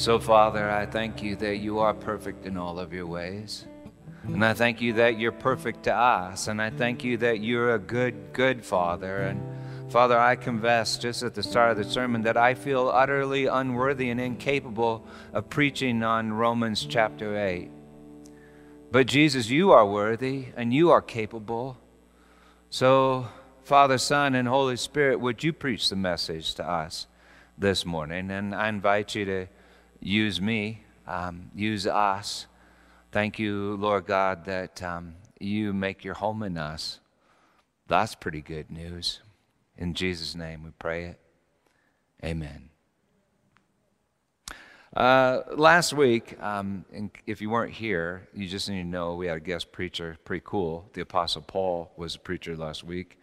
So, Father, I thank you that you are perfect in all of your ways. And I thank you that you're perfect to us. And I thank you that you're a good, good Father. And Father, I confess just at the start of the sermon that I feel utterly unworthy and incapable of preaching on Romans chapter 8. But Jesus, you are worthy and you are capable. So, Father, Son, and Holy Spirit, would you preach the message to us this morning? And I invite you to use me, um, use us. Thank you, Lord God, that um, you make your home in us. That's pretty good news. In Jesus' name we pray it. Amen. Uh, last week, um, if you weren't here, you just need to know we had a guest preacher, pretty cool. The Apostle Paul was a preacher last week.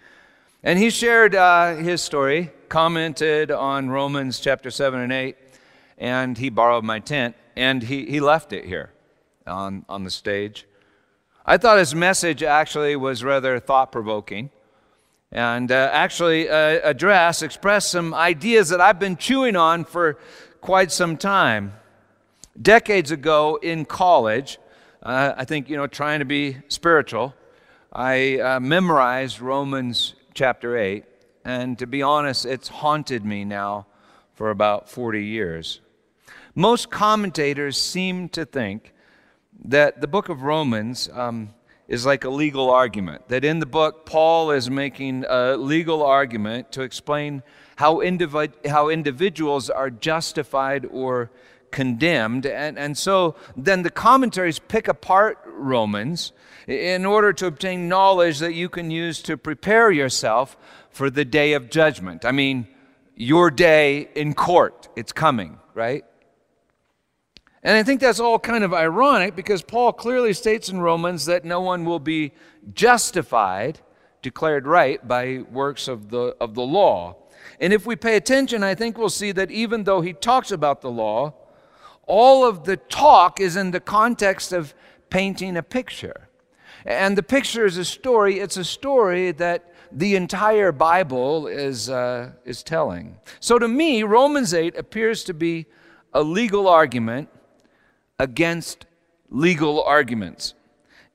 And he shared uh, his story, commented on Romans chapter 7 and 8, and he borrowed my tent and he, he left it here on, on the stage. I thought his message actually was rather thought provoking and uh, actually uh, address, express some ideas that I've been chewing on for quite some time. Decades ago in college, uh, I think, you know, trying to be spiritual, I uh, memorized Romans chapter 8. And to be honest, it's haunted me now for about 40 years. Most commentators seem to think that the book of Romans um, is like a legal argument. That in the book, Paul is making a legal argument to explain how, individ- how individuals are justified or condemned. And, and so then the commentaries pick apart Romans in order to obtain knowledge that you can use to prepare yourself for the day of judgment. I mean, your day in court, it's coming, right? And I think that's all kind of ironic because Paul clearly states in Romans that no one will be justified, declared right, by works of the, of the law. And if we pay attention, I think we'll see that even though he talks about the law, all of the talk is in the context of painting a picture. And the picture is a story, it's a story that the entire Bible is, uh, is telling. So to me, Romans 8 appears to be a legal argument against legal arguments,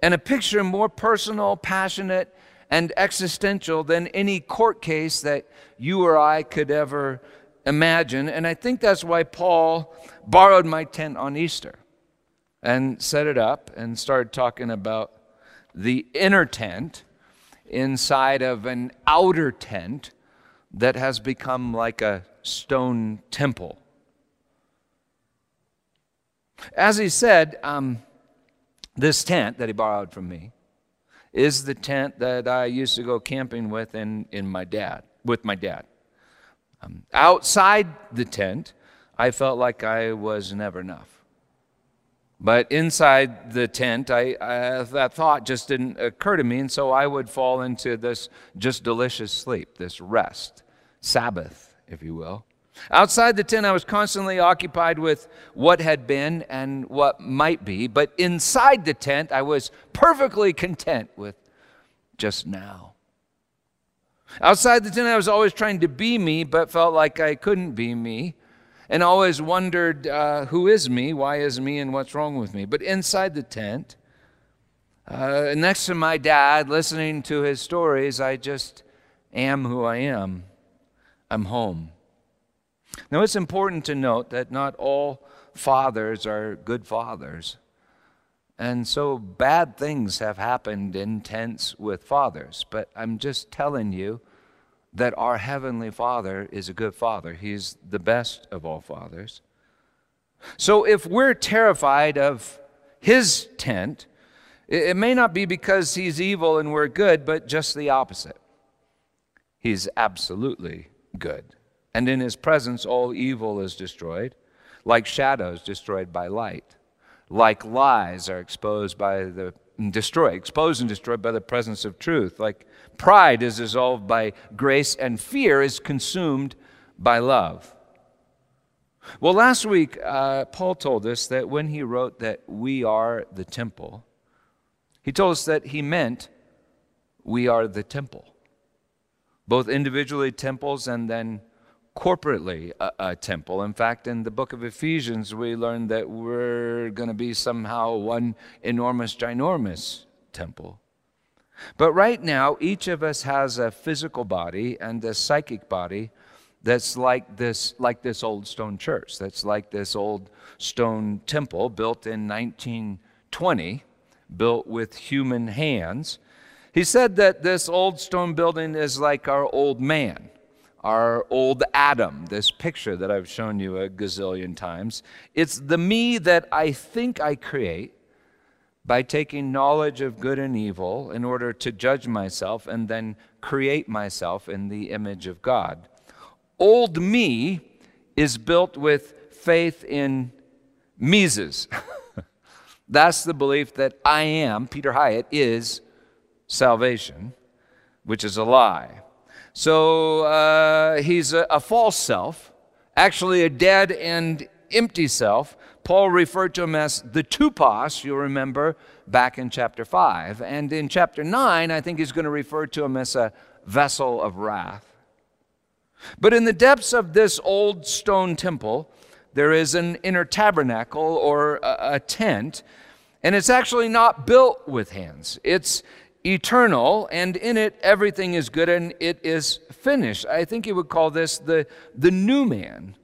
and a picture more personal, passionate, and existential than any court case that you or I could ever imagine. And I think that's why Paul borrowed my tent on Easter and set it up and started talking about the inner tent inside of an outer tent that has become like a stone temple. As he said, um, this tent that he borrowed from me is the tent that I used to go camping with in, in my dad, with my dad. Um, outside the tent, I felt like I was never enough. But inside the tent, I, I, that thought just didn't occur to me, and so I would fall into this just delicious sleep, this rest, Sabbath, if you will. Outside the tent, I was constantly occupied with what had been and what might be, but inside the tent, I was perfectly content with just now. Outside the tent, I was always trying to be me, but felt like I couldn't be me, and always wondered uh, who is me, why is me, and what's wrong with me. But inside the tent, uh, next to my dad, listening to his stories, I just am who I am. I'm home. Now, it's important to note that not all fathers are good fathers. And so bad things have happened in tents with fathers. But I'm just telling you that our Heavenly Father is a good Father. He's the best of all fathers. So if we're terrified of His tent, it may not be because He's evil and we're good, but just the opposite. He's absolutely good and in his presence all evil is destroyed, like shadows destroyed by light, like lies are exposed by the destroyed, exposed and destroyed by the presence of truth, like pride is dissolved by grace, and fear is consumed by love. Well, last week, uh, Paul told us that when he wrote that we are the temple, he told us that he meant we are the temple, both individually temples and then corporately a, a, temple. In fact, in the book of Ephesians, we learn that we're going to be somehow one enormous, ginormous temple. But right now, each of us has a physical body and a psychic body that's like this, like this old stone church, that's like this old stone temple built in 1920, built with human hands. He said that this old stone building is like our old man, our old Adam, this picture that I've shown you a gazillion times. It's the me that I think I create by taking knowledge of good and evil in order to judge myself and then create myself in the image of God. Old me is built with faith in Mises. That's the belief that I am, Peter Hyatt, is salvation, which is a lie. So uh, he's a, a false self, actually a dead and empty self. Paul referred to him as the tupos, you'll remember back in chapter 5. And in chapter 9, I think he's going to refer to him as a vessel of wrath. But in the depths of this old stone temple, there is an inner tabernacle or a, a tent, and it's actually not built with hands. It's eternal, and in it everything is good and it is finished. I think he would call this the, the new man,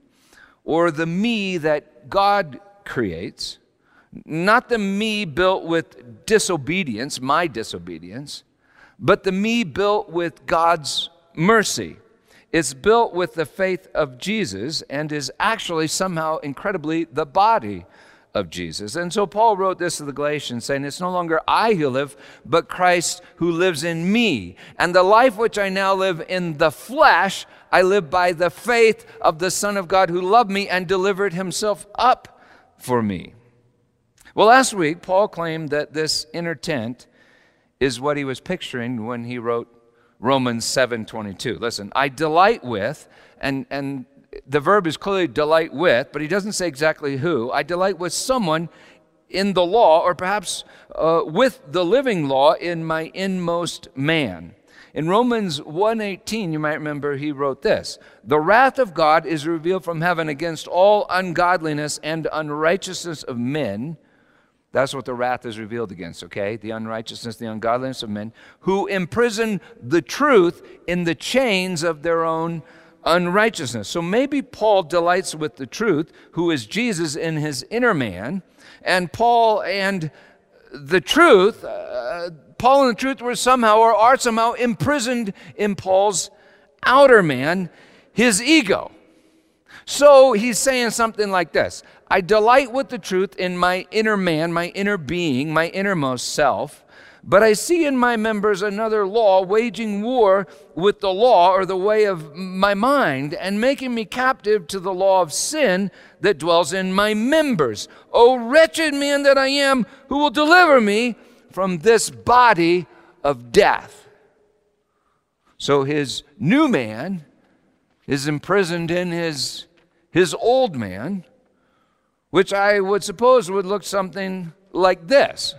or the me that God creates. Not the me built with disobedience, my disobedience, but the me built with God's mercy. It's built with the faith of Jesus and is actually somehow incredibly the body of Jesus. And so Paul wrote this to the Galatians saying, It's no longer I who live, but Christ who lives in me. And the life which I now live in the flesh, I live by the faith of the Son of God who loved me and delivered himself up for me. Well, last week, Paul claimed that this inner tent is what he was picturing when he wrote Romans 7:22. Listen, I delight with and and the verb is clearly delight with, but he doesn't say exactly who. I delight with someone in the law, or perhaps uh, with the living law in my inmost man. In Romans 1:18, you might remember he wrote this: "The wrath of God is revealed from heaven against all ungodliness and unrighteousness of men." That's what the wrath is revealed against, okay? The unrighteousness, the ungodliness of men who imprison the truth in the chains of their own unrighteousness. So maybe Paul delights with the truth, who is Jesus in his inner man, and Paul and the truth, uh, Paul and the truth were somehow or are somehow imprisoned in Paul's outer man, his ego. So he's saying something like this I delight with the truth in my inner man, my inner being, my innermost self. But I see in my members another law waging war with the law or the way of my mind and making me captive to the law of sin that dwells in my members. O wretched man that I am, who will deliver me from this body of death? So his new man is imprisoned in his, his old man, which I would suppose would look something like this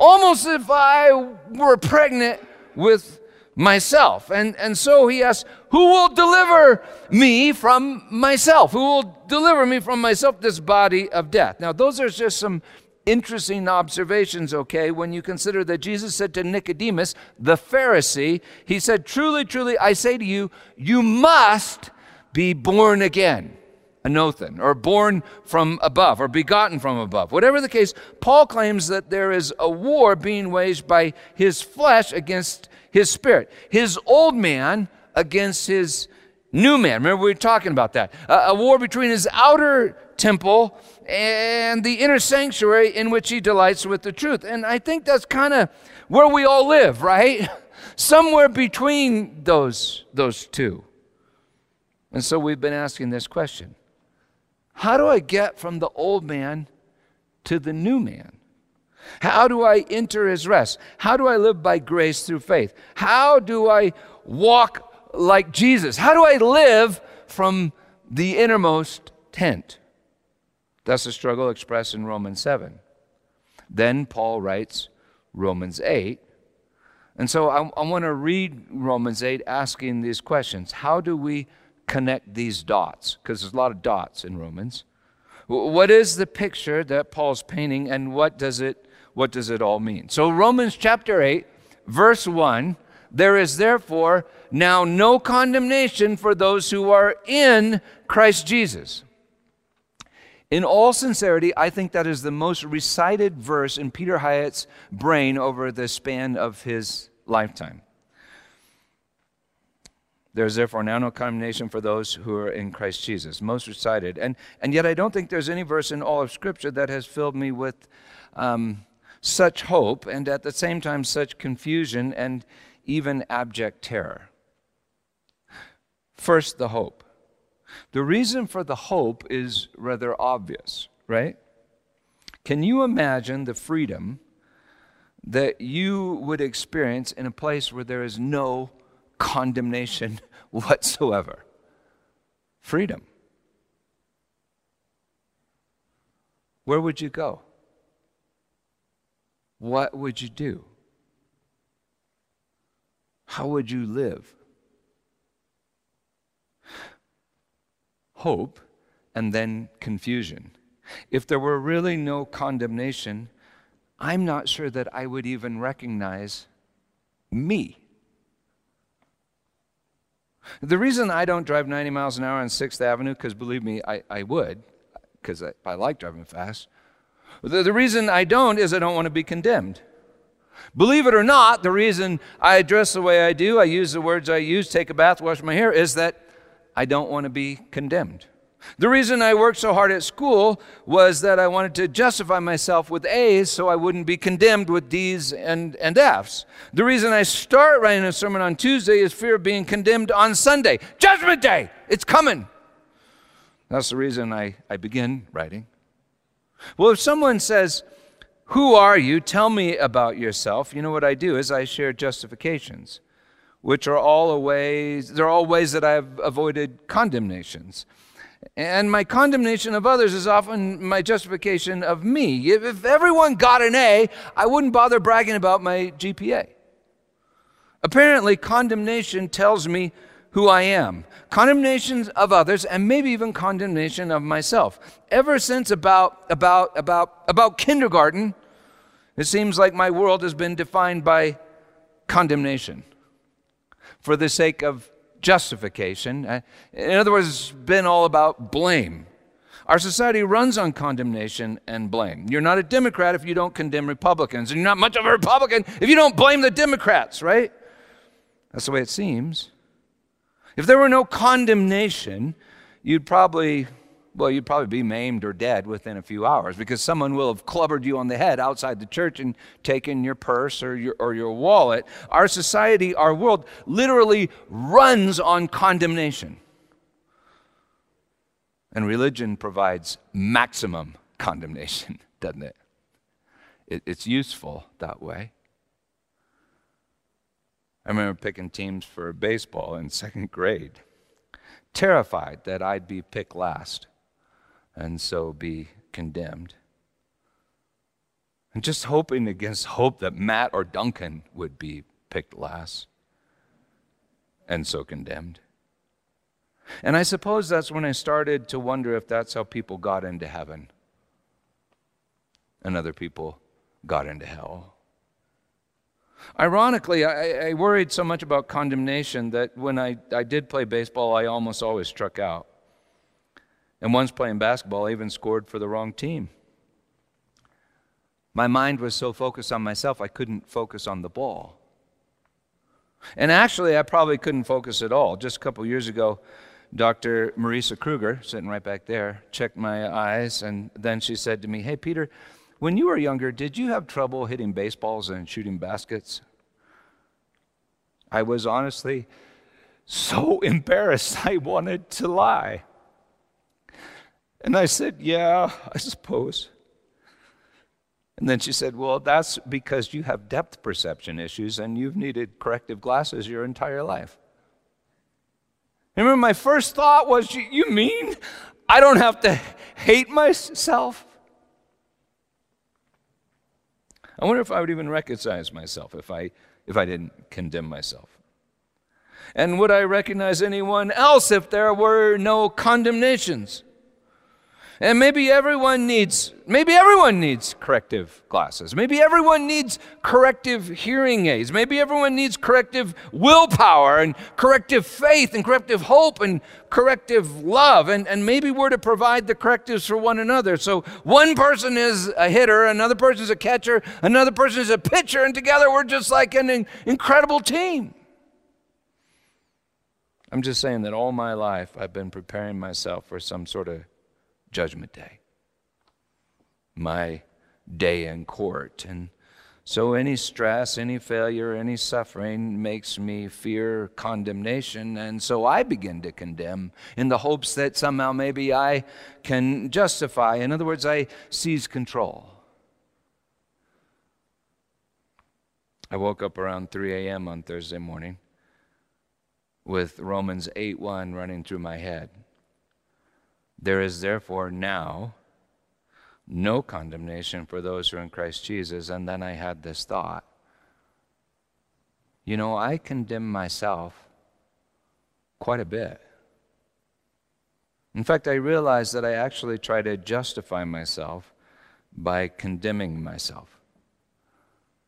almost as if I were pregnant with myself. And, and so he asks, Who will deliver me from myself? Who will deliver me from myself, this body of death? Now, those are just some interesting observations, okay, when you consider that Jesus said to Nicodemus, the Pharisee, He said, Truly, truly, I say to you, you must be born again anothen, or born from above, or begotten from above. Whatever the case, Paul claims that there is a war being waged by his flesh against his spirit, his old man against his new man. Remember, we were talking about that. A, a war between his outer temple and the inner sanctuary in which he delights with the truth. And I think that's kind of where we all live, right? Somewhere between those, those two. And so we've been asking this question how do I get from the old man to the new man? How do I enter his rest? How do I live by grace through faith? How do I walk like Jesus? How do I live from the innermost tent? That's the struggle expressed in Romans 7. Then Paul writes Romans 8. And so I, I want to read Romans 8 asking these questions How do we connect these dots because there's a lot of dots in Romans. What is the picture that Paul's painting and what does it what does it all mean? So Romans chapter 8 verse 1 there is therefore now no condemnation for those who are in Christ Jesus. In all sincerity, I think that is the most recited verse in Peter Hyatt's brain over the span of his lifetime. There is therefore now no condemnation for those who are in Christ Jesus. Most recited. And, and yet, I don't think there's any verse in all of Scripture that has filled me with um, such hope and at the same time such confusion and even abject terror. First, the hope. The reason for the hope is rather obvious, right? Can you imagine the freedom that you would experience in a place where there is no condemnation whatsoever? Freedom. Where would you go? What would you do? How would you live? hope, and then confusion. If there were really no condemnation, I'm not sure that I would even recognize me. The reason I don't drive 90 miles an hour on 6th Avenue, because believe me, I, I would, because I, I like driving fast. The, the reason I don't is I don't want to be condemned. Believe it or not, the reason I dress the way I do, I use the words I use, take a bath, wash my hair, is that I don't want to be condemned. The reason I worked so hard at school was that I wanted to justify myself with A's so I wouldn't be condemned with D's and, and F's. The reason I start writing a sermon on Tuesday is fear of being condemned on Sunday. Judgment Day! It's coming! That's the reason I, I begin writing. Well, if someone says, Who are you? Tell me about yourself, you know what I do is I share justifications which are all ways, they're all ways that I've avoided condemnations. And my condemnation of others is often my justification of me. If everyone got an A, I wouldn't bother bragging about my GPA. Apparently, condemnation tells me who I am. Condemnations of others and maybe even condemnation of myself. Ever since about about about about kindergarten, it seems like my world has been defined by condemnation for the sake of justification. Uh, in other words, it's been all about blame. Our society runs on condemnation and blame. You're not a Democrat if you don't condemn Republicans, and you're not much of a Republican if you don't blame the Democrats, right? That's the way it seems. If there were no condemnation, you'd probably well, you'd probably be maimed or dead within a few hours because someone will have clubbered you on the head outside the church and taken your purse or your, or your wallet. Our society, our world, literally runs on condemnation. And religion provides maximum condemnation, doesn't it? it it's useful that way. I remember picking teams for baseball in second grade, terrified that I'd be picked last and so be condemned. And just hoping against hope that Matt or Duncan would be picked last and so condemned. And I suppose that's when I started to wonder if that's how people got into heaven and other people got into hell. Ironically, I, I, worried so much about condemnation that when I, I did play baseball, I almost always struck out. And once playing basketball, I even scored for the wrong team. My mind was so focused on myself, I couldn't focus on the ball. And actually, I probably couldn't focus at all. Just a couple years ago, Dr. Marisa Kruger, sitting right back there, checked my eyes, and then she said to me, Hey, Peter, when you were younger, did you have trouble hitting baseballs and shooting baskets? I was honestly so embarrassed, I wanted to lie. And I said, Yeah, I suppose. And then she said, Well, that's because you have depth perception issues and you've needed corrective glasses your entire life. Remember, my first thought was, You mean I don't have to hate myself? I wonder if I would even recognize myself if I, if I didn't condemn myself. And would I recognize anyone else if there were no condemnations? And maybe everyone needs, maybe everyone needs corrective glasses. Maybe everyone needs corrective hearing aids. Maybe everyone needs corrective willpower and corrective faith and corrective hope and corrective love. And, and maybe we're to provide the correctives for one another. So one person is a hitter, another person is a catcher, another person is a pitcher, and together we're just like an incredible team. I'm just saying that all my life I've been preparing myself for some sort of judgment day, my day in court. And so any stress, any failure, any suffering makes me fear condemnation. And so I begin to condemn in the hopes that somehow maybe I can justify. In other words, I seize control. I woke up around 3 a.m. on Thursday morning with Romans 8 1 running through my head. There is therefore now no condemnation for those who are in Christ Jesus. And then I had this thought you know, I condemn myself quite a bit. In fact, I realize that I actually try to justify myself by condemning myself.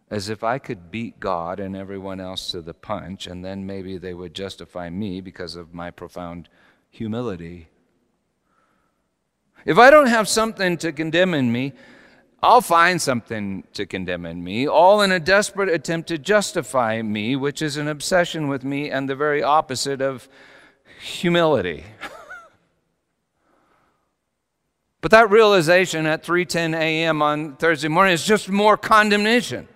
As if I could beat God and everyone else to the punch, and then maybe they would justify me because of my profound humility if I don't have something to condemn in me, I'll find something to condemn in me, all in a desperate attempt to justify me, which is an obsession with me and the very opposite of humility. but that realization at 3:10 a.m. on Thursday morning is just more condemnation.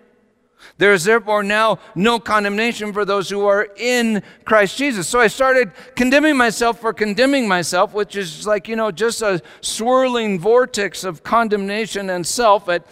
There is therefore now no condemnation for those who are in Christ Jesus. So I started condemning myself for condemning myself, which is like, you know, just a swirling vortex of condemnation and self at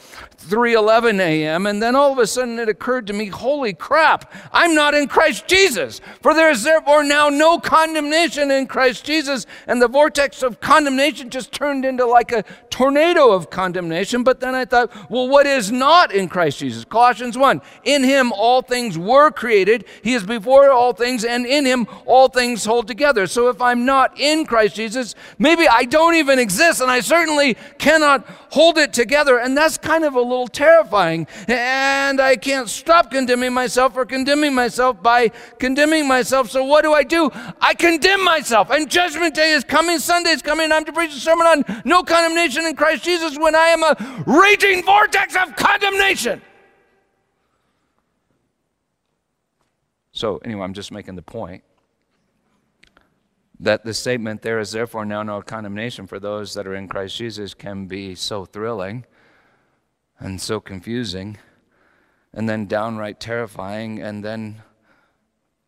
3:11 a.m. and then all of a sudden it occurred to me, holy crap, I'm not in Christ Jesus. For there is therefore now no condemnation in Christ Jesus, and the vortex of condemnation just turned into like a tornado of condemnation. But then I thought, well, what is not in Christ Jesus? Colossians 1, in him all things were created. He is before all things, and in him all things hold together. So if I'm not in Christ Jesus, maybe I don't even exist, and I certainly cannot hold it together. And that's kind of a little terrifying. And I can't stop condemning myself or condemning myself by condemning myself. So what do I do? I condemn myself. And Judgment Day is coming, Sunday is coming. I'm to preach a sermon on no condemnation in Christ Jesus when I am a raging vortex of condemnation. So, anyway, I'm just making the point that the statement, there is therefore now no condemnation for those that are in Christ Jesus, can be so thrilling and so confusing, and then downright terrifying, and then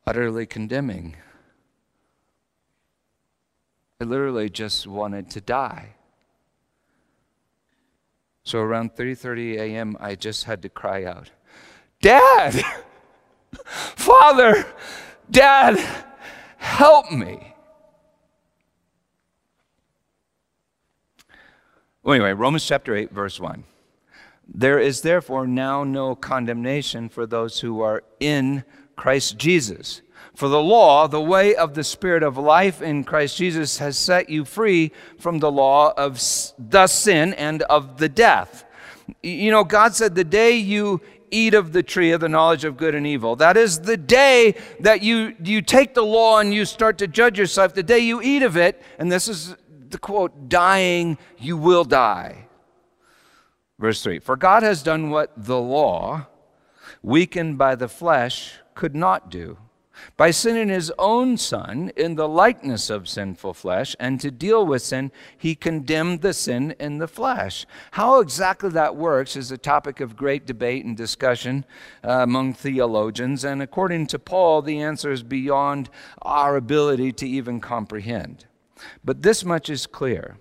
utterly condemning. I literally just wanted to die. So around 3:30 a.m. I just had to cry out, "Dad! Father, Dad, help me." Anyway, Romans chapter 8 verse 1. There is therefore now no condemnation for those who are in Christ Jesus. For the law, the way of the Spirit of life in Christ Jesus, has set you free from the law of the sin and of the death. You know, God said, The day you eat of the tree of the knowledge of good and evil, that is the day that you, you take the law and you start to judge yourself, the day you eat of it, and this is the quote, dying, you will die. Verse 3 For God has done what the law, weakened by the flesh, could not do. By sending his own Son in the likeness of sinful flesh, and to deal with sin, he condemned the sin in the flesh. How exactly that works is a topic of great debate and discussion uh, among theologians, and according to Paul, the answer is beyond our ability to even comprehend. But this much is clear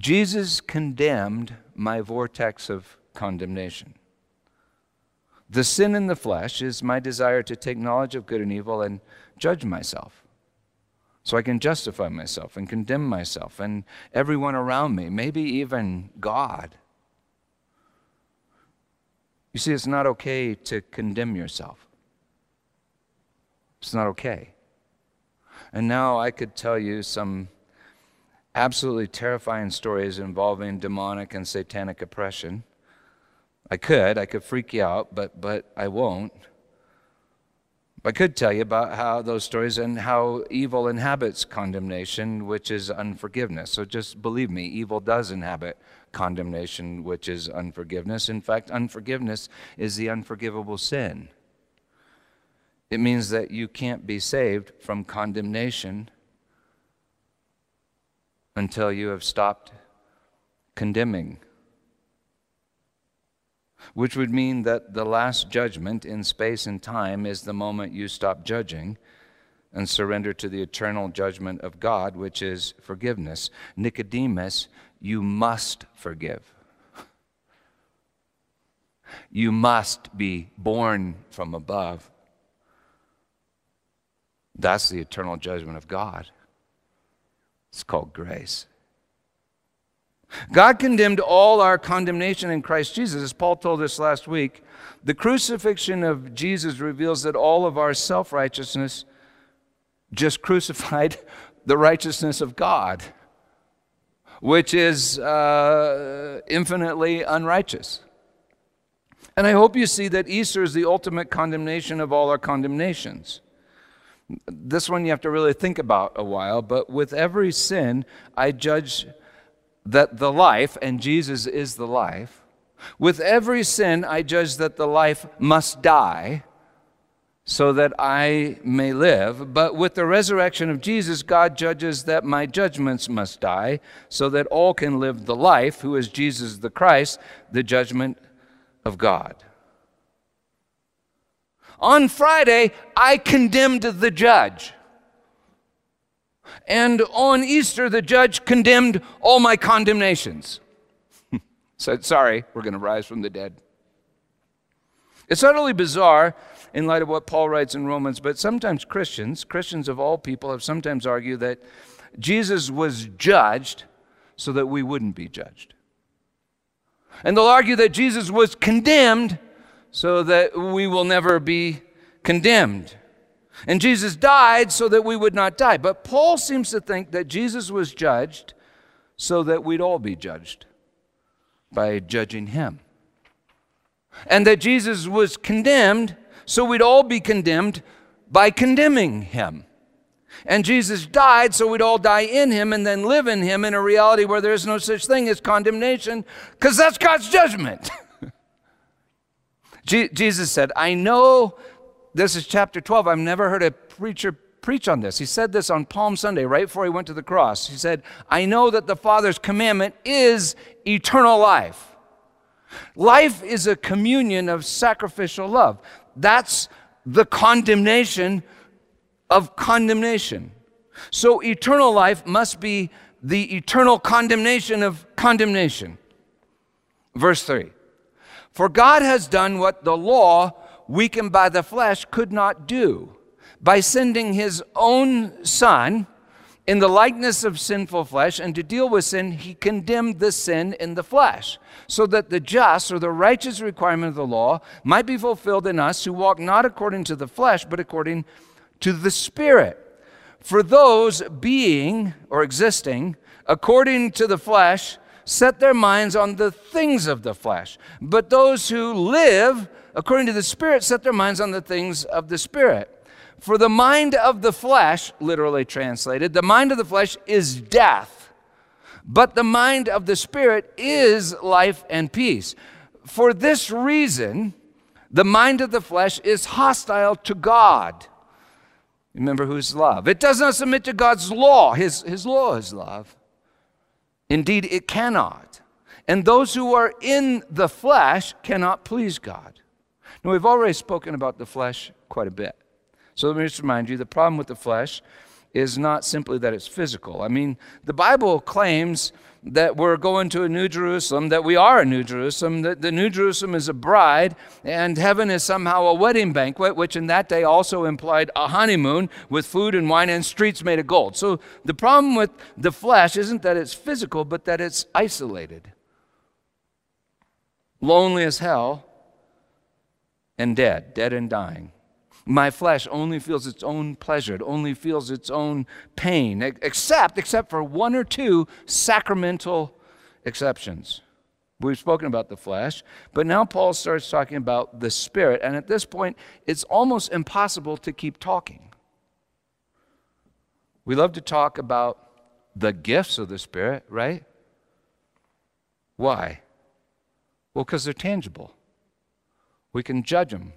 Jesus condemned my vortex of condemnation. The sin in the flesh is my desire to take knowledge of good and evil and judge myself. So I can justify myself and condemn myself and everyone around me, maybe even God. You see, it's not okay to condemn yourself. It's not okay. And now I could tell you some absolutely terrifying stories involving demonic and satanic oppression. I could, I could freak you out, but, but I won't. I could tell you about how those stories and how evil inhabits condemnation, which is unforgiveness. So just believe me, evil does inhabit condemnation, which is unforgiveness. In fact, unforgiveness is the unforgivable sin. It means that you can't be saved from condemnation until you have stopped condemning. Which would mean that the last judgment in space and time is the moment you stop judging and surrender to the eternal judgment of God, which is forgiveness. Nicodemus, you must forgive. You must be born from above. That's the eternal judgment of God. It's called grace. God condemned all our condemnation in Christ Jesus. As Paul told us last week, the crucifixion of Jesus reveals that all of our self righteousness just crucified the righteousness of God, which is uh, infinitely unrighteous. And I hope you see that Easter is the ultimate condemnation of all our condemnations. This one you have to really think about a while, but with every sin, I judge that the life, and Jesus is the life, with every sin, I judge that the life must die so that I may live. But with the resurrection of Jesus, God judges that my judgments must die so that all can live the life, who is Jesus the Christ, the judgment of God. On Friday, I condemned the judge. And on Easter, the judge condemned all my condemnations. Said, Sorry, we're going to rise from the dead. It's utterly bizarre in light of what Paul writes in Romans, but sometimes Christians, Christians of all people, have sometimes argued that Jesus was judged so that we wouldn't be judged. And they'll argue that Jesus was condemned so that we will never be condemned. And Jesus died so that we would not die. But Paul seems to think that Jesus was judged so that we'd all be judged by judging him. And that Jesus was condemned so we'd all be condemned by condemning him. And Jesus died so we'd all die in him and then live in him in a reality where there is no such thing as condemnation because that's God's judgment. Jesus said, I know this is chapter 12. I've never heard a preacher preach on this. He said this on Palm Sunday, right before he went to the cross. He said, I know that the Father's commandment is eternal life. Life is a communion of sacrificial love. That's the condemnation of condemnation. So eternal life must be the eternal condemnation of condemnation. Verse 3 For God has done what the law, weakened by the flesh, could not do by sending his own Son in the likeness of sinful flesh, and to deal with sin, he condemned the sin in the flesh, so that the just or the righteous requirement of the law might be fulfilled in us who walk not according to the flesh, but according to the Spirit. For those being or existing according to the flesh set their minds on the things of the flesh, but those who live according to the Spirit set their minds on the things of the Spirit. For the mind of the flesh, literally translated, the mind of the flesh is death, but the mind of the spirit is life and peace. For this reason, the mind of the flesh is hostile to God. Remember who's love. It does not submit to God's law. His, his law is love. Indeed, it cannot. And those who are in the flesh cannot please God. Now, we've already spoken about the flesh quite a bit. So let me just remind you the problem with the flesh is not simply that it's physical. I mean, the Bible claims that we're going to a new Jerusalem, that we are a new Jerusalem, that the new Jerusalem is a bride, and heaven is somehow a wedding banquet, which in that day also implied a honeymoon with food and wine and streets made of gold. So the problem with the flesh isn't that it's physical, but that it's isolated, lonely as hell, and dead, dead and dying. My flesh only feels its own pleasure. It only feels its own pain, except, except for one or two sacramental exceptions. We've spoken about the flesh, but now Paul starts talking about the spirit. And at this point, it's almost impossible to keep talking. We love to talk about the gifts of the spirit, right? Why? Well, because they're tangible. We can judge them.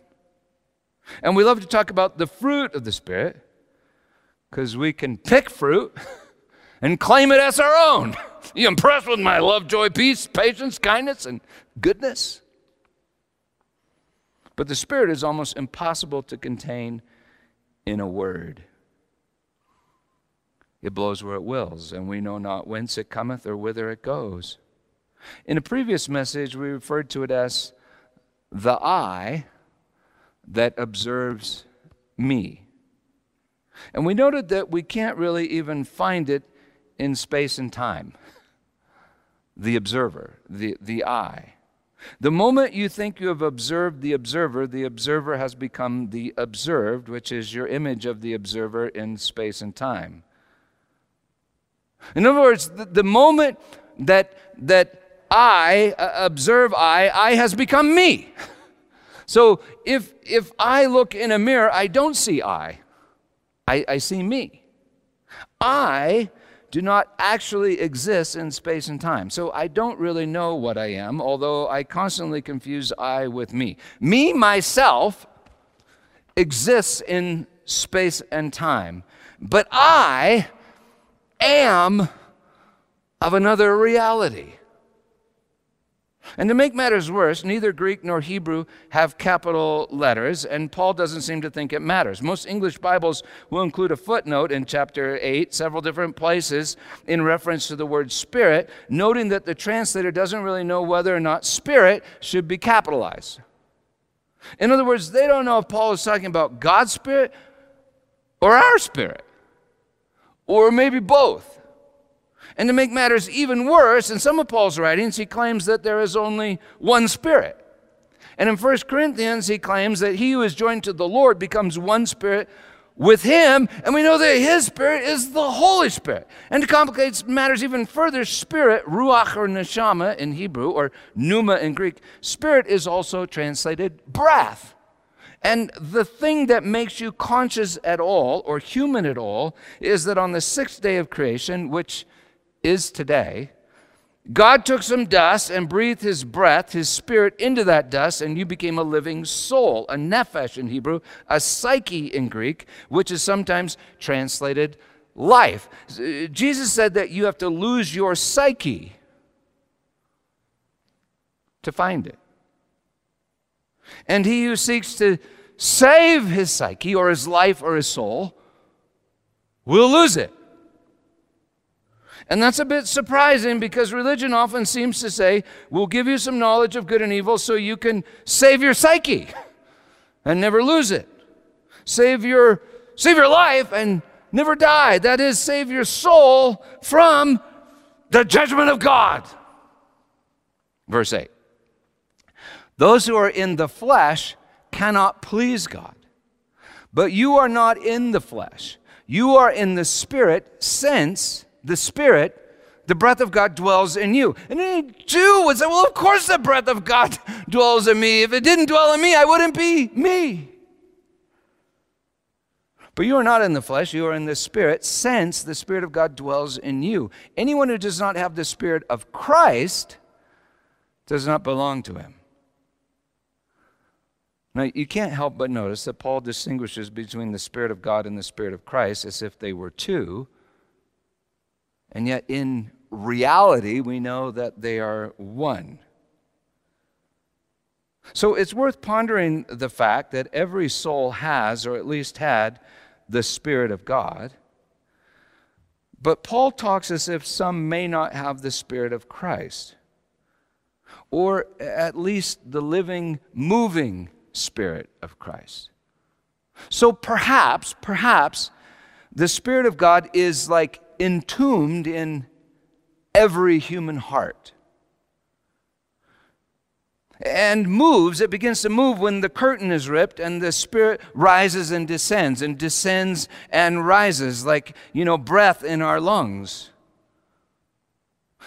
And we love to talk about the fruit of the Spirit because we can pick fruit and claim it as our own. You impressed with my love, joy, peace, patience, kindness, and goodness? But the Spirit is almost impossible to contain in a word. It blows where it wills, and we know not whence it cometh or whither it goes. In a previous message, we referred to it as the eye that observes me. And we noted that we can't really even find it in space and time. The observer, the, the eye. The moment you think you have observed the observer, the observer has become the observed, which is your image of the observer in space and time. In other words, the, the moment that, that I uh, observe I, I has become me. So if, if I look in a mirror, I don't see I, I, I see me. I do not actually exist in space and time. So I don't really know what I am, although I constantly confuse I with me. Me, myself, exists in space and time, but I am of another reality. And to make matters worse, neither Greek nor Hebrew have capital letters, and Paul doesn't seem to think it matters. Most English Bibles will include a footnote in chapter 8, several different places, in reference to the word spirit, noting that the translator doesn't really know whether or not spirit should be capitalized. In other words, they don't know if Paul is talking about God's spirit or our spirit, or maybe both. And to make matters even worse, in some of Paul's writings, he claims that there is only one Spirit. And in 1 Corinthians, he claims that he who is joined to the Lord becomes one Spirit with him, and we know that his Spirit is the Holy Spirit. And to complicate matters even further, Spirit, Ruach or Neshama in Hebrew, or Pneuma in Greek, Spirit is also translated breath. And the thing that makes you conscious at all, or human at all, is that on the sixth day of creation, which is today, God took some dust and breathed his breath, his spirit, into that dust, and you became a living soul, a nephesh in Hebrew, a psyche in Greek, which is sometimes translated life. Uh, Jesus said that you have to lose your psyche to find it. And he who seeks to save his psyche or his life or his soul will lose it. And that's a bit surprising because religion often seems to say, we'll give you some knowledge of good and evil so you can save your psyche and never lose it. Save your, save your life and never die. That is, save your soul from the judgment of God. Verse 8 Those who are in the flesh cannot please God. But you are not in the flesh, you are in the spirit, since the Spirit, the breath of God dwells in you. And any Jew would say, Well, of course the breath of God dwells in me. If it didn't dwell in me, I wouldn't be me. But you are not in the flesh, you are in the Spirit, since the Spirit of God dwells in you. Anyone who does not have the Spirit of Christ does not belong to him. Now, you can't help but notice that Paul distinguishes between the Spirit of God and the Spirit of Christ as if they were two. And yet, in reality, we know that they are one. So it's worth pondering the fact that every soul has, or at least had, the Spirit of God. But Paul talks as if some may not have the Spirit of Christ, or at least the living, moving Spirit of Christ. So perhaps, perhaps, the Spirit of God is like entombed in every human heart. and moves. It begins to move when the curtain is ripped and the Spirit rises and descends and descends and rises like, you know, breath in our lungs.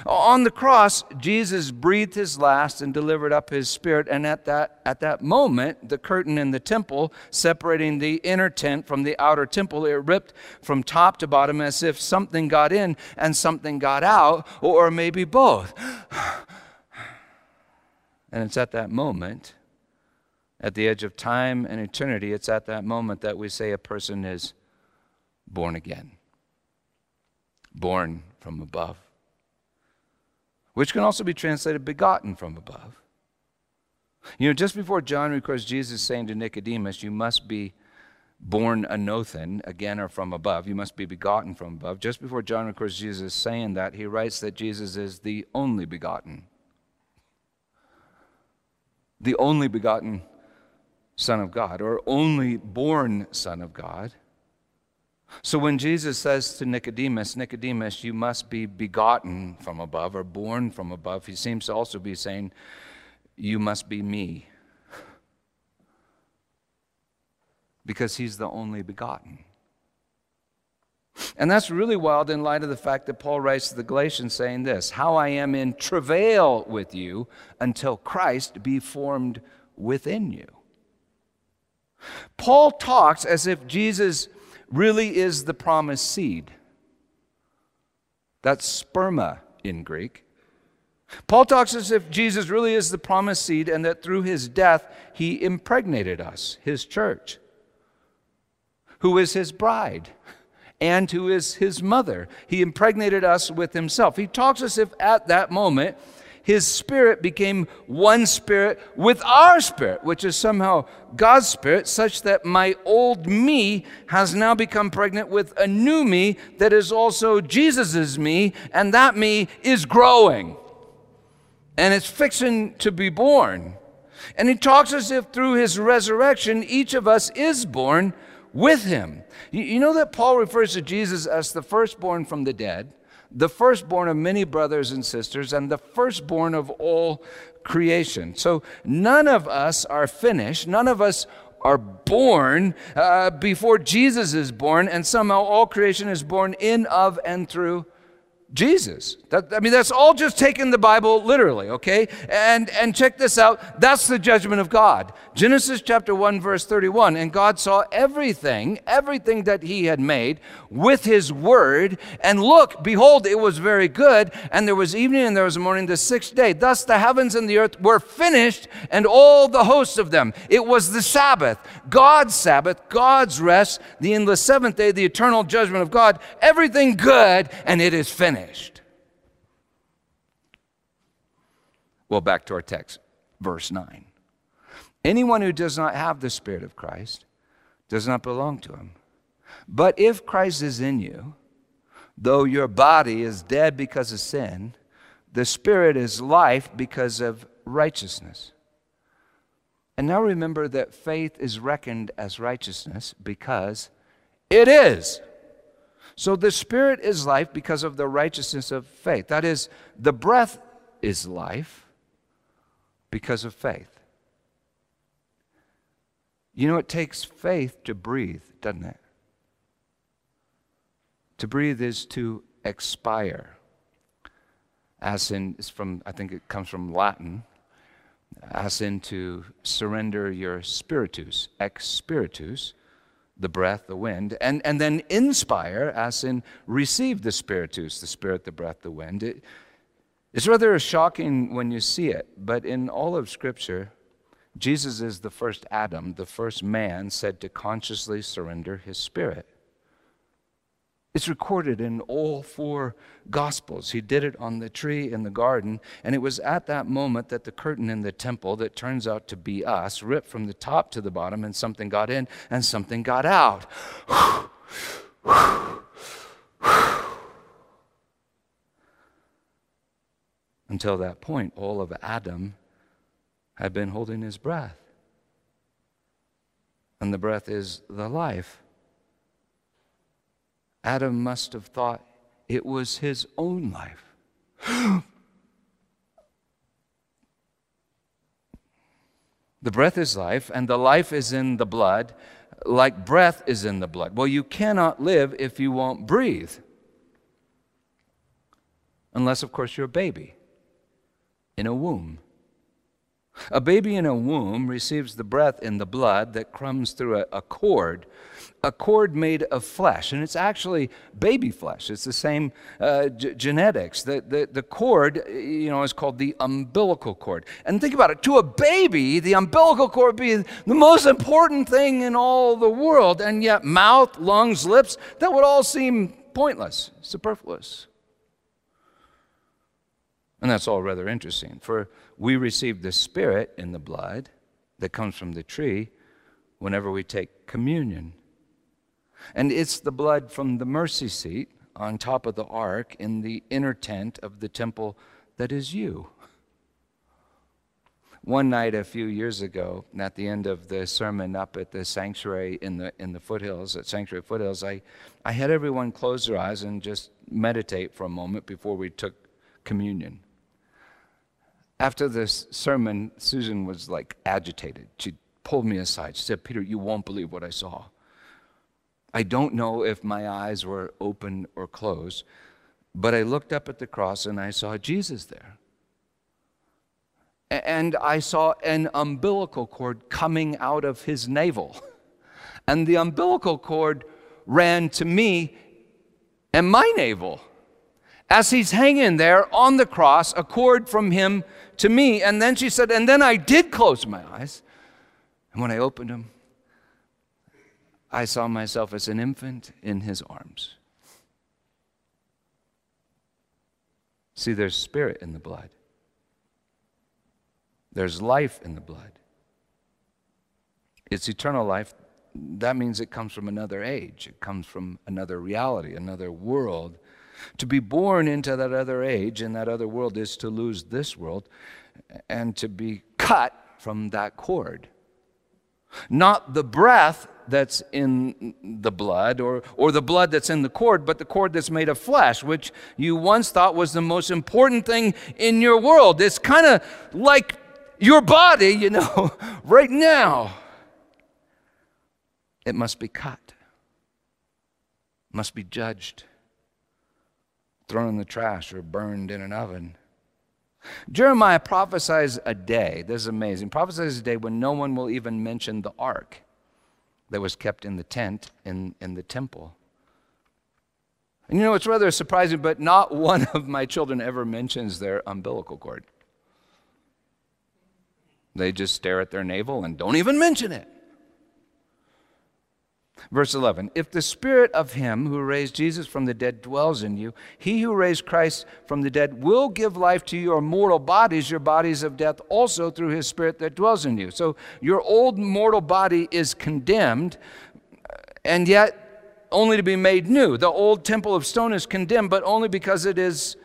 On the cross, Jesus breathed his last and delivered up his spirit. And at that, at that moment, the curtain in the temple, separating the inner tent from the outer temple, it ripped from top to bottom as if something got in and something got out, or maybe both. And it's at that moment, at the edge of time and eternity, it's at that moment that we say a person is born again, born from above which can also be translated begotten from above. You know, just before John records Jesus saying to Nicodemus, You must be born anothen, again or from above, you must be begotten from above. Just before John records Jesus saying that, he writes that Jesus is the only begotten. The only begotten Son of God, or only born Son of God. So when Jesus says to Nicodemus, Nicodemus, you must be begotten from above or born from above, he seems to also be saying, you must be me. Because he's the only begotten. And that's really wild in light of the fact that Paul writes to the Galatians saying this How I am in travail with you until Christ be formed within you. Paul talks as if Jesus really is the promised seed. That's sperma in Greek. Paul talks as if Jesus really is the promised seed and that through his death he impregnated us, his church, who is his bride and who is his mother. He impregnated us with himself. He talks as if at that moment his spirit became one spirit with our spirit, which is somehow God's spirit, such that my old me has now become pregnant with a new me that is also Jesus's me, and that me is growing. And it's fixing to be born. And he talks as if through his resurrection, each of us is born with him. You, know that Paul refers to Jesus as the firstborn from the dead the firstborn of many brothers and sisters, and the firstborn of all creation. So none of us are finished. None of us are born uh, before Jesus is born, and somehow all creation is born in, of, and through Jesus. That, I mean, that's all just taking the Bible literally, okay? And, and check this out that's the judgment of God. Genesis chapter 1, verse 31. And God saw everything, everything that He had made with His word. And look, behold, it was very good. And there was evening and there was morning the sixth day. Thus the heavens and the earth were finished, and all the hosts of them. It was the Sabbath, God's Sabbath, God's rest, the the seventh day, the eternal judgment of God. Everything good, and it is finished finished. Well, back to our text, verse 9. Anyone who does not have the Spirit of Christ does not belong to him. But if Christ is in you, though your body is dead because of sin, the Spirit is life because of righteousness. And now remember that faith is reckoned as righteousness because it is. So the Spirit is life because of the righteousness of faith. That is, the breath is life because of faith. You know, it takes faith to breathe, doesn't it? To breathe is to expire. As in, it's from, I think it comes from Latin, as in to surrender your spiritus, ex spiritus, the breath, the wind, and, and then inspire, as in receive the spiritus, the spirit, the breath, the wind. It, it's rather shocking when you see it, but in all of Scripture, Jesus is the first Adam, the first man said to consciously surrender his spirit. It's recorded in all four Gospels. He did it on the tree in the garden, and it was at that moment that the curtain in the temple, that turns out to be us, ripped from the top to the bottom, and something got in and something got out. Until that point, all of Adam had been holding his breath. And the breath is the life. Adam must have thought it was his own life. The breath is life, and the life is in the blood, like breath is in the blood. Well, you cannot live if you won't breathe. Unless, of course, you're a baby in a womb. A baby in a womb receives the breath in the blood that comes through a, a, cord, a cord made of flesh. And it's actually baby flesh. It's the same uh, g- genetics. The, the, the cord, you know, is called the umbilical cord. And think about it to a baby, the umbilical cord be the most important thing in all the world. And yet, mouth, lungs, lips, that would all seem pointless, superfluous. And that's all rather interesting. For we receive the Spirit in the blood that comes from the tree whenever we take communion. And it's the blood from the mercy seat on top of the ark in the inner tent of the temple that is you. One night a few years ago, at the end of the sermon up at the sanctuary in the, in the foothills, at Sanctuary Foothills, I, I had everyone close their eyes and just meditate for a moment before we took communion after this sermon, Susan was like agitated. She pulled me aside. She said, Peter, you won't believe what I saw. I don't know if my eyes were open or closed, but I looked up at the cross and I saw Jesus there. And I saw an umbilical cord coming out of his navel. And the umbilical cord ran to me and my navel. As he's hanging there on the cross, a cord from him to me. And then she said, and then I did close my eyes. And when I opened them, I saw myself as an infant in his arms. See, there's spirit in the blood, there's life in the blood. It's eternal life. That means it comes from another age, it comes from another reality, another world to be born into that other age and that other world is to lose this world and to be cut from that cord. Not the breath that's in the blood or, or the blood that's in the cord, but the cord that's made of flesh, which you once thought was the most important thing in your world. It's kind of like your body, you know, right now. It must be cut, must be judged thrown in the trash or burned in an oven. Jeremiah prophesies a day, this is amazing, prophesies a day when no one will even mention the ark that was kept in the tent in, in the temple. And you know, it's rather surprising, but not one of my children ever mentions their umbilical cord. They just stare at their navel and don't even mention it. Verse 11 If the spirit of him who raised Jesus from the dead dwells in you, he who raised Christ from the dead will give life to your mortal bodies, your bodies of death, also through his spirit that dwells in you. So your old mortal body is condemned, uh, and yet only to be made new. The old temple of stone is condemned, but only because it is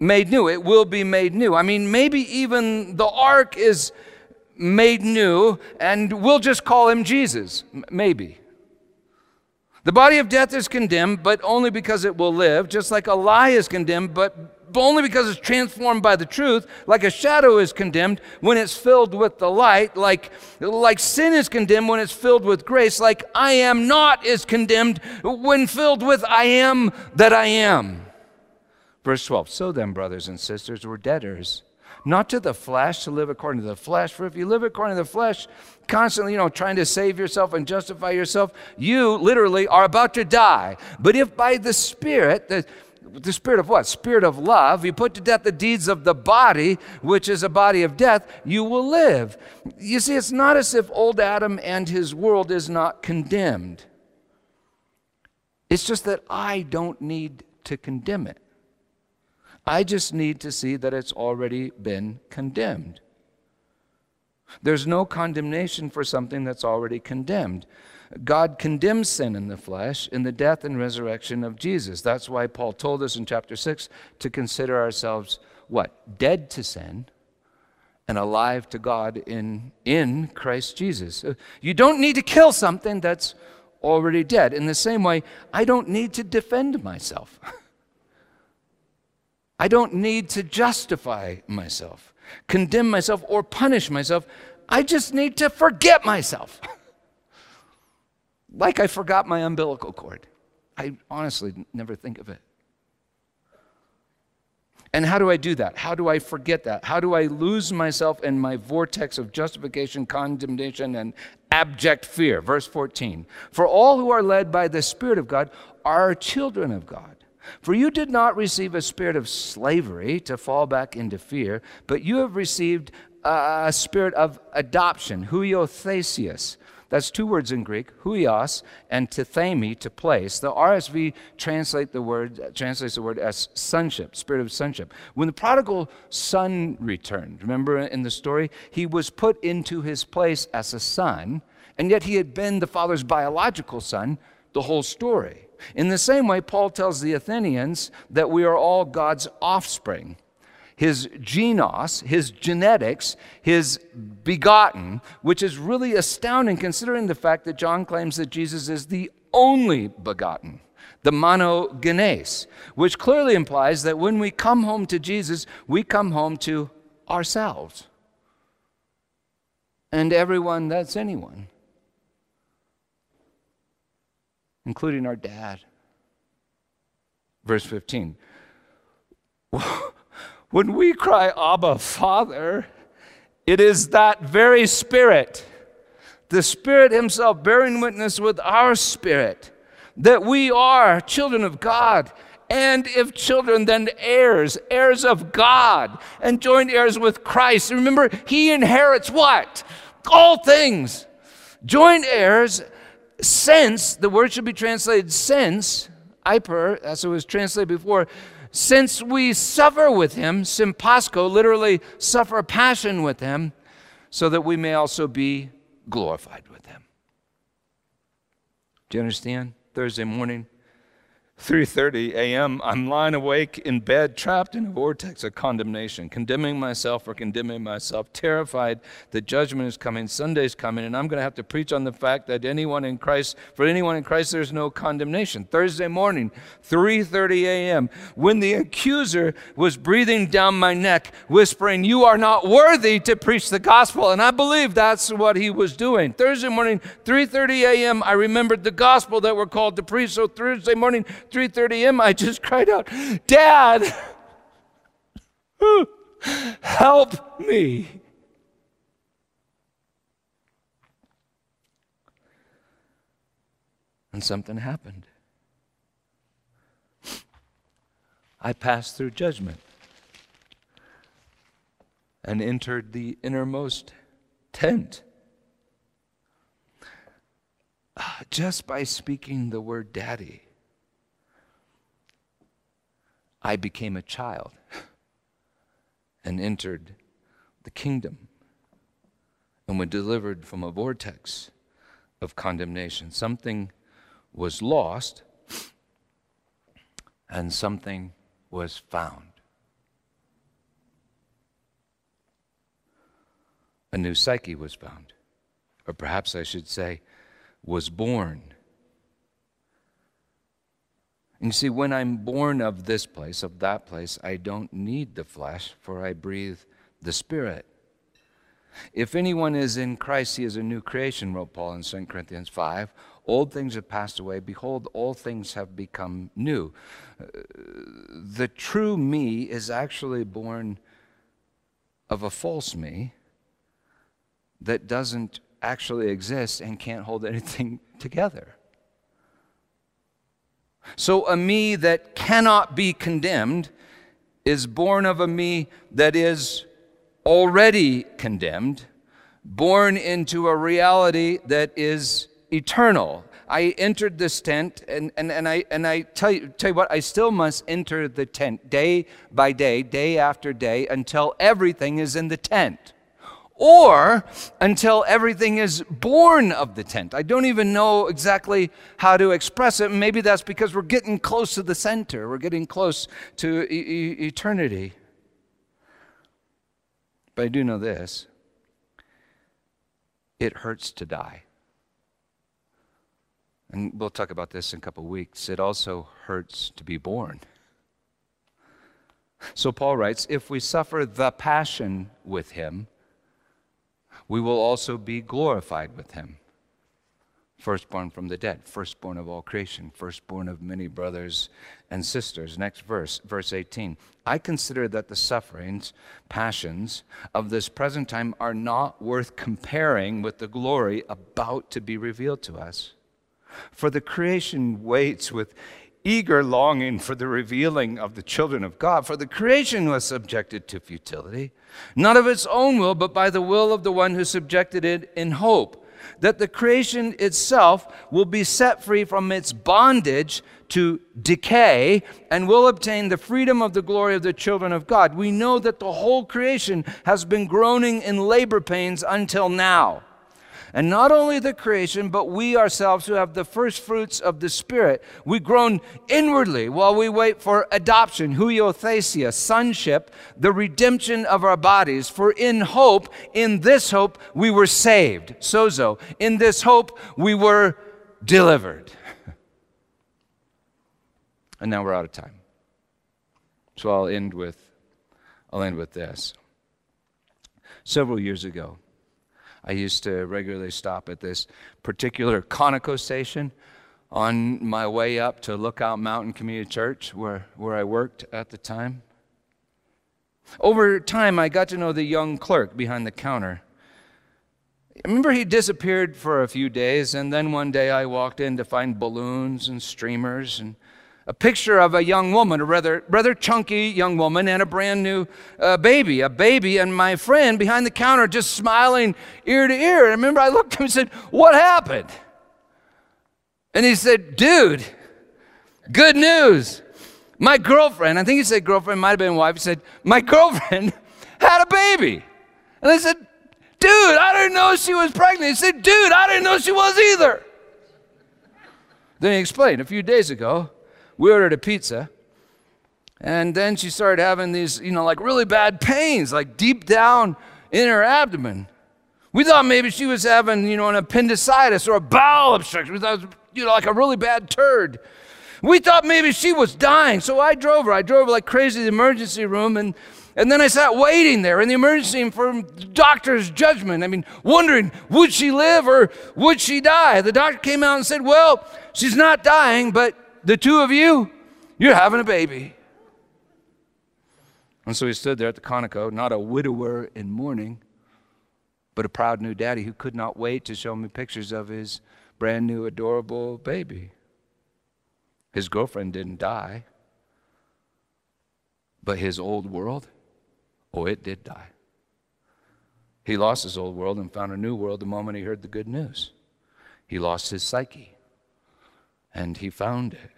made new. It will be made new. I mean, maybe even the ark is made new, and we'll just call him Jesus. Maybe. The body of death is condemned, but only because it will live, just like a lie is condemned, but only because it's transformed by the truth, like a shadow is condemned when it's filled with the light, like, like sin is condemned when it's filled with grace, like I am not is condemned when filled with I am that I am. Verse 12 So then, brothers and sisters, we're debtors not to the flesh to live according to the flesh. For if you live according to the flesh, constantly, you know, trying to save yourself and justify yourself, you literally are about to die. But if by the Spirit, the the spirit of what? Spirit of love. You put to death the deeds of the body, which is a body of death, you will live. You see, it's not as if old Adam and his world is not condemned. It's just that I don't need to condemn it. I just need to see that it's already been condemned. There's no condemnation for something that's already condemned. God condemns sin in the flesh in the death and resurrection of Jesus. That's why Paul told us in chapter 6 to consider ourselves what? Dead to sin and alive to God in, in Christ Jesus. Uh, you don't need to kill something that's already dead. In the same way, I don't need to defend myself. I don't need to justify myself, condemn myself, or punish myself. I just need to forget myself. like I forgot my umbilical cord. I honestly never think of it. And how do I do that? How do I forget that? How do I lose myself in my vortex of justification, condemnation, and abject fear? Verse 14 For all who are led by the Spirit of God are children of God. For you did not receive a spirit of slavery to fall back into fear, but you have received a spirit of adoption, huiothesis. That's two words in Greek, huios and tithemi, to place. The RSV translate the word, translates the word as sonship, spirit of sonship. When the prodigal son returned, remember in the story, he was put into his place as a son, and yet he had been the father's biological son the whole story. In the same way, Paul tells the Athenians that we are all God's offspring. His genos, his genetics, his begotten, which is really astounding considering the fact that John claims that Jesus is the only begotten, the monogenes, which clearly implies that when we come home to Jesus, we come home to ourselves and everyone that's anyone. Including our dad. Verse 15. When we cry, Abba, Father, it is that very Spirit, the Spirit Himself bearing witness with our spirit that we are children of God. And if children, then heirs, heirs of God, and joint heirs with Christ. Remember, He inherits what? All things. Joint heirs since, the word should be translated since, hyper, as it was translated before, since we suffer with him, sympascho, literally suffer passion with him, so that we may also be glorified with him. Do you understand? Thursday morning, 3:30 a.m. I'm lying awake in bed trapped in a vortex of condemnation, condemning myself for condemning myself, terrified that judgment is coming, Sunday's coming, and I'm going to have to preach on the fact that anyone in Christ, for anyone in Christ there's no condemnation. Thursday morning, 3:30 a.m., when the accuser was breathing down my neck, whispering, "You are not worthy to preach the gospel." And I believe that's what he was doing. Thursday morning, 3:30 a.m., I remembered the gospel that we're called to preach. So Thursday morning, 3:30 a.m. I just cried out, "Dad, help me!" And something happened. I passed through judgment and entered the innermost tent. Ah, just by speaking the word daddy. I became a child and entered the kingdom and was delivered from a vortex of condemnation. Something was lost and something was found. A new psyche was found, or perhaps I should say, was born and you see, when I'm born of this place, of that place, I don't need the flesh, for I breathe the Spirit. If anyone is in Christ, he is a new creation, wrote Paul in 2 Corinthians 5. Old things have passed away. Behold, all things have become new. Uh, the true me is actually born of a false me that doesn't actually exist and can't hold anything together. So a me that cannot be condemned is born of a me that is already condemned, born into a reality that is eternal. I entered this tent, and, and, and, I, and I tell you, tell you what, I still must enter the tent day by day, day after day, until everything is in the tent or until everything is born of the tent. I don't even know exactly how to express it. Maybe that's because we're getting close to the center, we're getting close to e- e- eternity. But I do know this it hurts to die. And we'll talk about this in a couple weeks. It also hurts to be born. So Paul writes if we suffer the passion with him, we will also be glorified with him. Firstborn from the dead, firstborn of all creation, firstborn of many brothers and sisters. Next verse, verse 18. I consider that the sufferings, passions of this present time are not worth comparing with the glory about to be revealed to us. For the creation waits with eager longing for the revealing of the children of God. For the creation was subjected to futility, not of its own will, but by the will of the one who subjected it in hope that the creation itself will be set free from its bondage to decay and will obtain the freedom of the glory of the children of God. We know that the whole creation has been groaning in labor pains until now. And not only the creation, but we ourselves who have the first fruits of the Spirit, we groan inwardly while we wait for adoption, huiothesia, sonship, the redemption of our bodies. For in hope, in this hope, we were saved. Sozo. In this hope, we were delivered. and now we're out of time. So I'll end with I'll end with this. Several years ago, I used to regularly stop at this particular Conoco station on my way up to Lookout Mountain Community Church, where, where I worked at the time. Over time, I got to know the young clerk behind the counter. I remember he disappeared for a few days, and then one day I walked in to find balloons and streamers and a picture of a young woman, a rather, rather chunky young woman, and a brand new uh, baby, a baby, and my friend behind the counter just smiling ear to ear. And I remember I looked at him and said, What happened? And he said, Dude, good news. My girlfriend, I think he said girlfriend, might have been wife, he said, My girlfriend had a baby. And I said, Dude, I didn't know she was pregnant. He said, Dude, I didn't know she was either. Then he explained a few days ago, we ordered a pizza. And then she started having these, you know, like really bad pains, like deep down in her abdomen. We thought maybe she was having, you know, an appendicitis or a bowel obstruction. We thought it was, you know, like a really bad turd. We thought maybe she was dying. So I drove her. I drove her like crazy to the emergency room. And, and then I sat waiting there in the emergency room for the doctor's judgment. I mean, wondering, would she live or would she die? The doctor came out and said, well, she's not dying, but the two of you, you're having a baby. And so he stood there at the Conoco, not a widower in mourning, but a proud new daddy who could not wait to show me pictures of his brand new, adorable baby. His girlfriend didn't die, but his old world, oh, it did die. He lost his old world and found a new world the moment he heard the good news. He lost his psyche and he found it.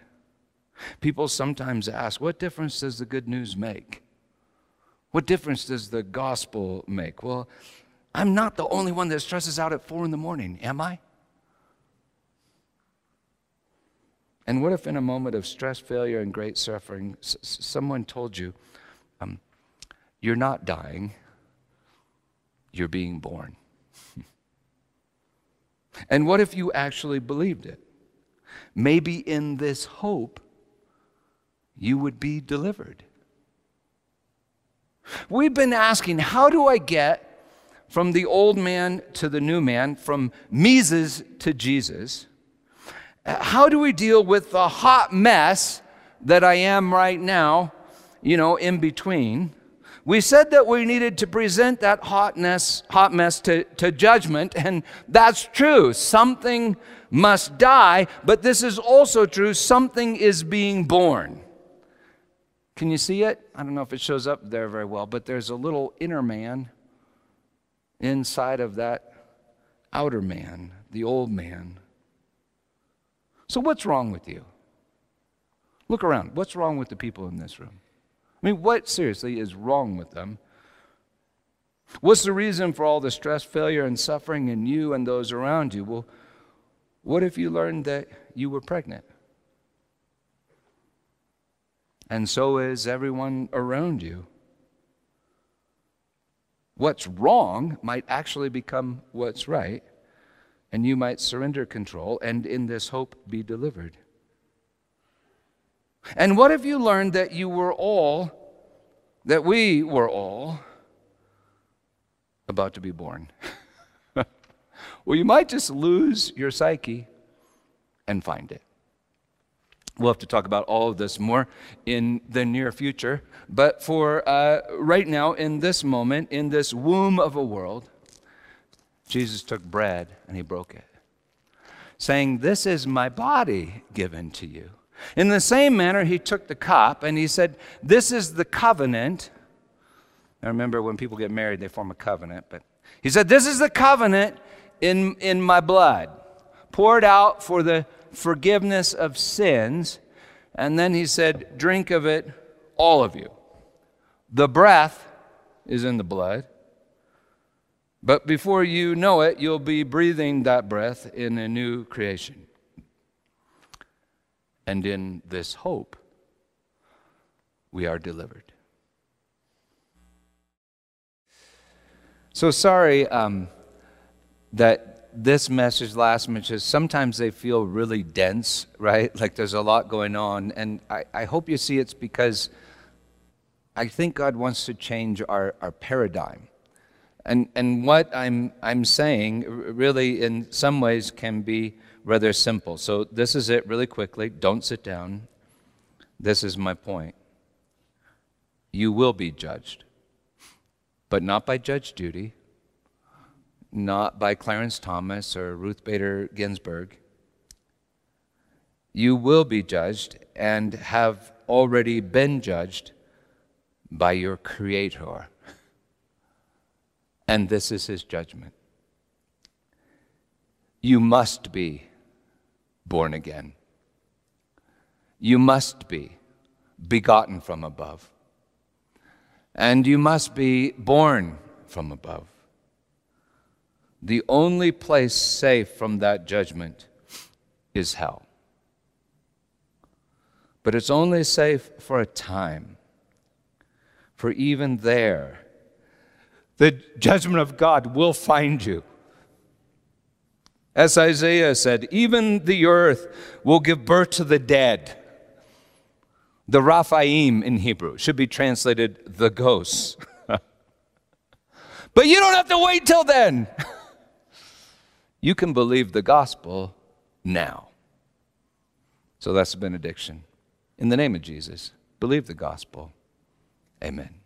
People sometimes ask, what difference does the good news make? What difference does the gospel make? Well, I'm not the only one that stresses out at four in the morning, am I? And what if, in a moment of stress, failure, and great suffering, s- someone told you, um, You're not dying, you're being born? and what if you actually believed it? Maybe in this hope, you would be delivered. We've been asking, how do I get from the old man to the new man, from Moses to Jesus? How do we deal with the hot mess that I am right now, you know, in between? We said that we needed to present that hotness, hot mess to, to judgment, and that's true. Something must die, but this is also true. Something is being born. Can you see it? I don't know if it shows up there very well, but there's a little inner man inside of that outer man, the old man. So, what's wrong with you? Look around. What's wrong with the people in this room? I mean, what seriously is wrong with them? What's the reason for all the stress, failure, and suffering in you and those around you? Well, what if you learned that you were pregnant? And so is everyone around you. What's wrong might actually become what's right, and you might surrender control and in this hope be delivered. And what if you learned that you were all, that we were all, about to be born? Well, you might just lose your psyche and find it. We'll have to talk about all of this more in the near future. But for uh, right now, in this moment, in this womb of a world, Jesus took bread and he broke it, saying, This is my body given to you. In the same manner, he took the cup and he said, This is the covenant. I remember when people get married, they form a covenant, but he said, This is the covenant in, in my blood, poured out for the forgiveness of sins. And then he said, Drink of it, all of you. The breath is in the blood. But before you know it, you'll be breathing that breath in a new creation. And in this hope, we are delivered. So sorry um, that this message, last message, sometimes they feel really dense, right? Like there's a lot going on. And I, I hope you see it's because I think God wants to change our, our paradigm. And, and what I'm, I'm saying really, in some ways, can be rather simple. So, this is it really quickly. Don't sit down. This is my point. You will be judged, but not by Judge Judy, not by Clarence Thomas or Ruth Bader Ginsburg. You will be judged and have already been judged by your Creator. And this is His judgment. You must be born again. You must be begotten from above. And you must be born from above. The only place safe from that judgment is hell. But it's only safe for a time. For even there, the judgment of God will find you. As Isaiah said, even the earth will give birth to the dead. The Rephaim in Hebrew should be translated the ghosts. but you don't have to wait till then. you can believe the gospel now. So that's the benediction. In the name of Jesus, believe the gospel. Amen.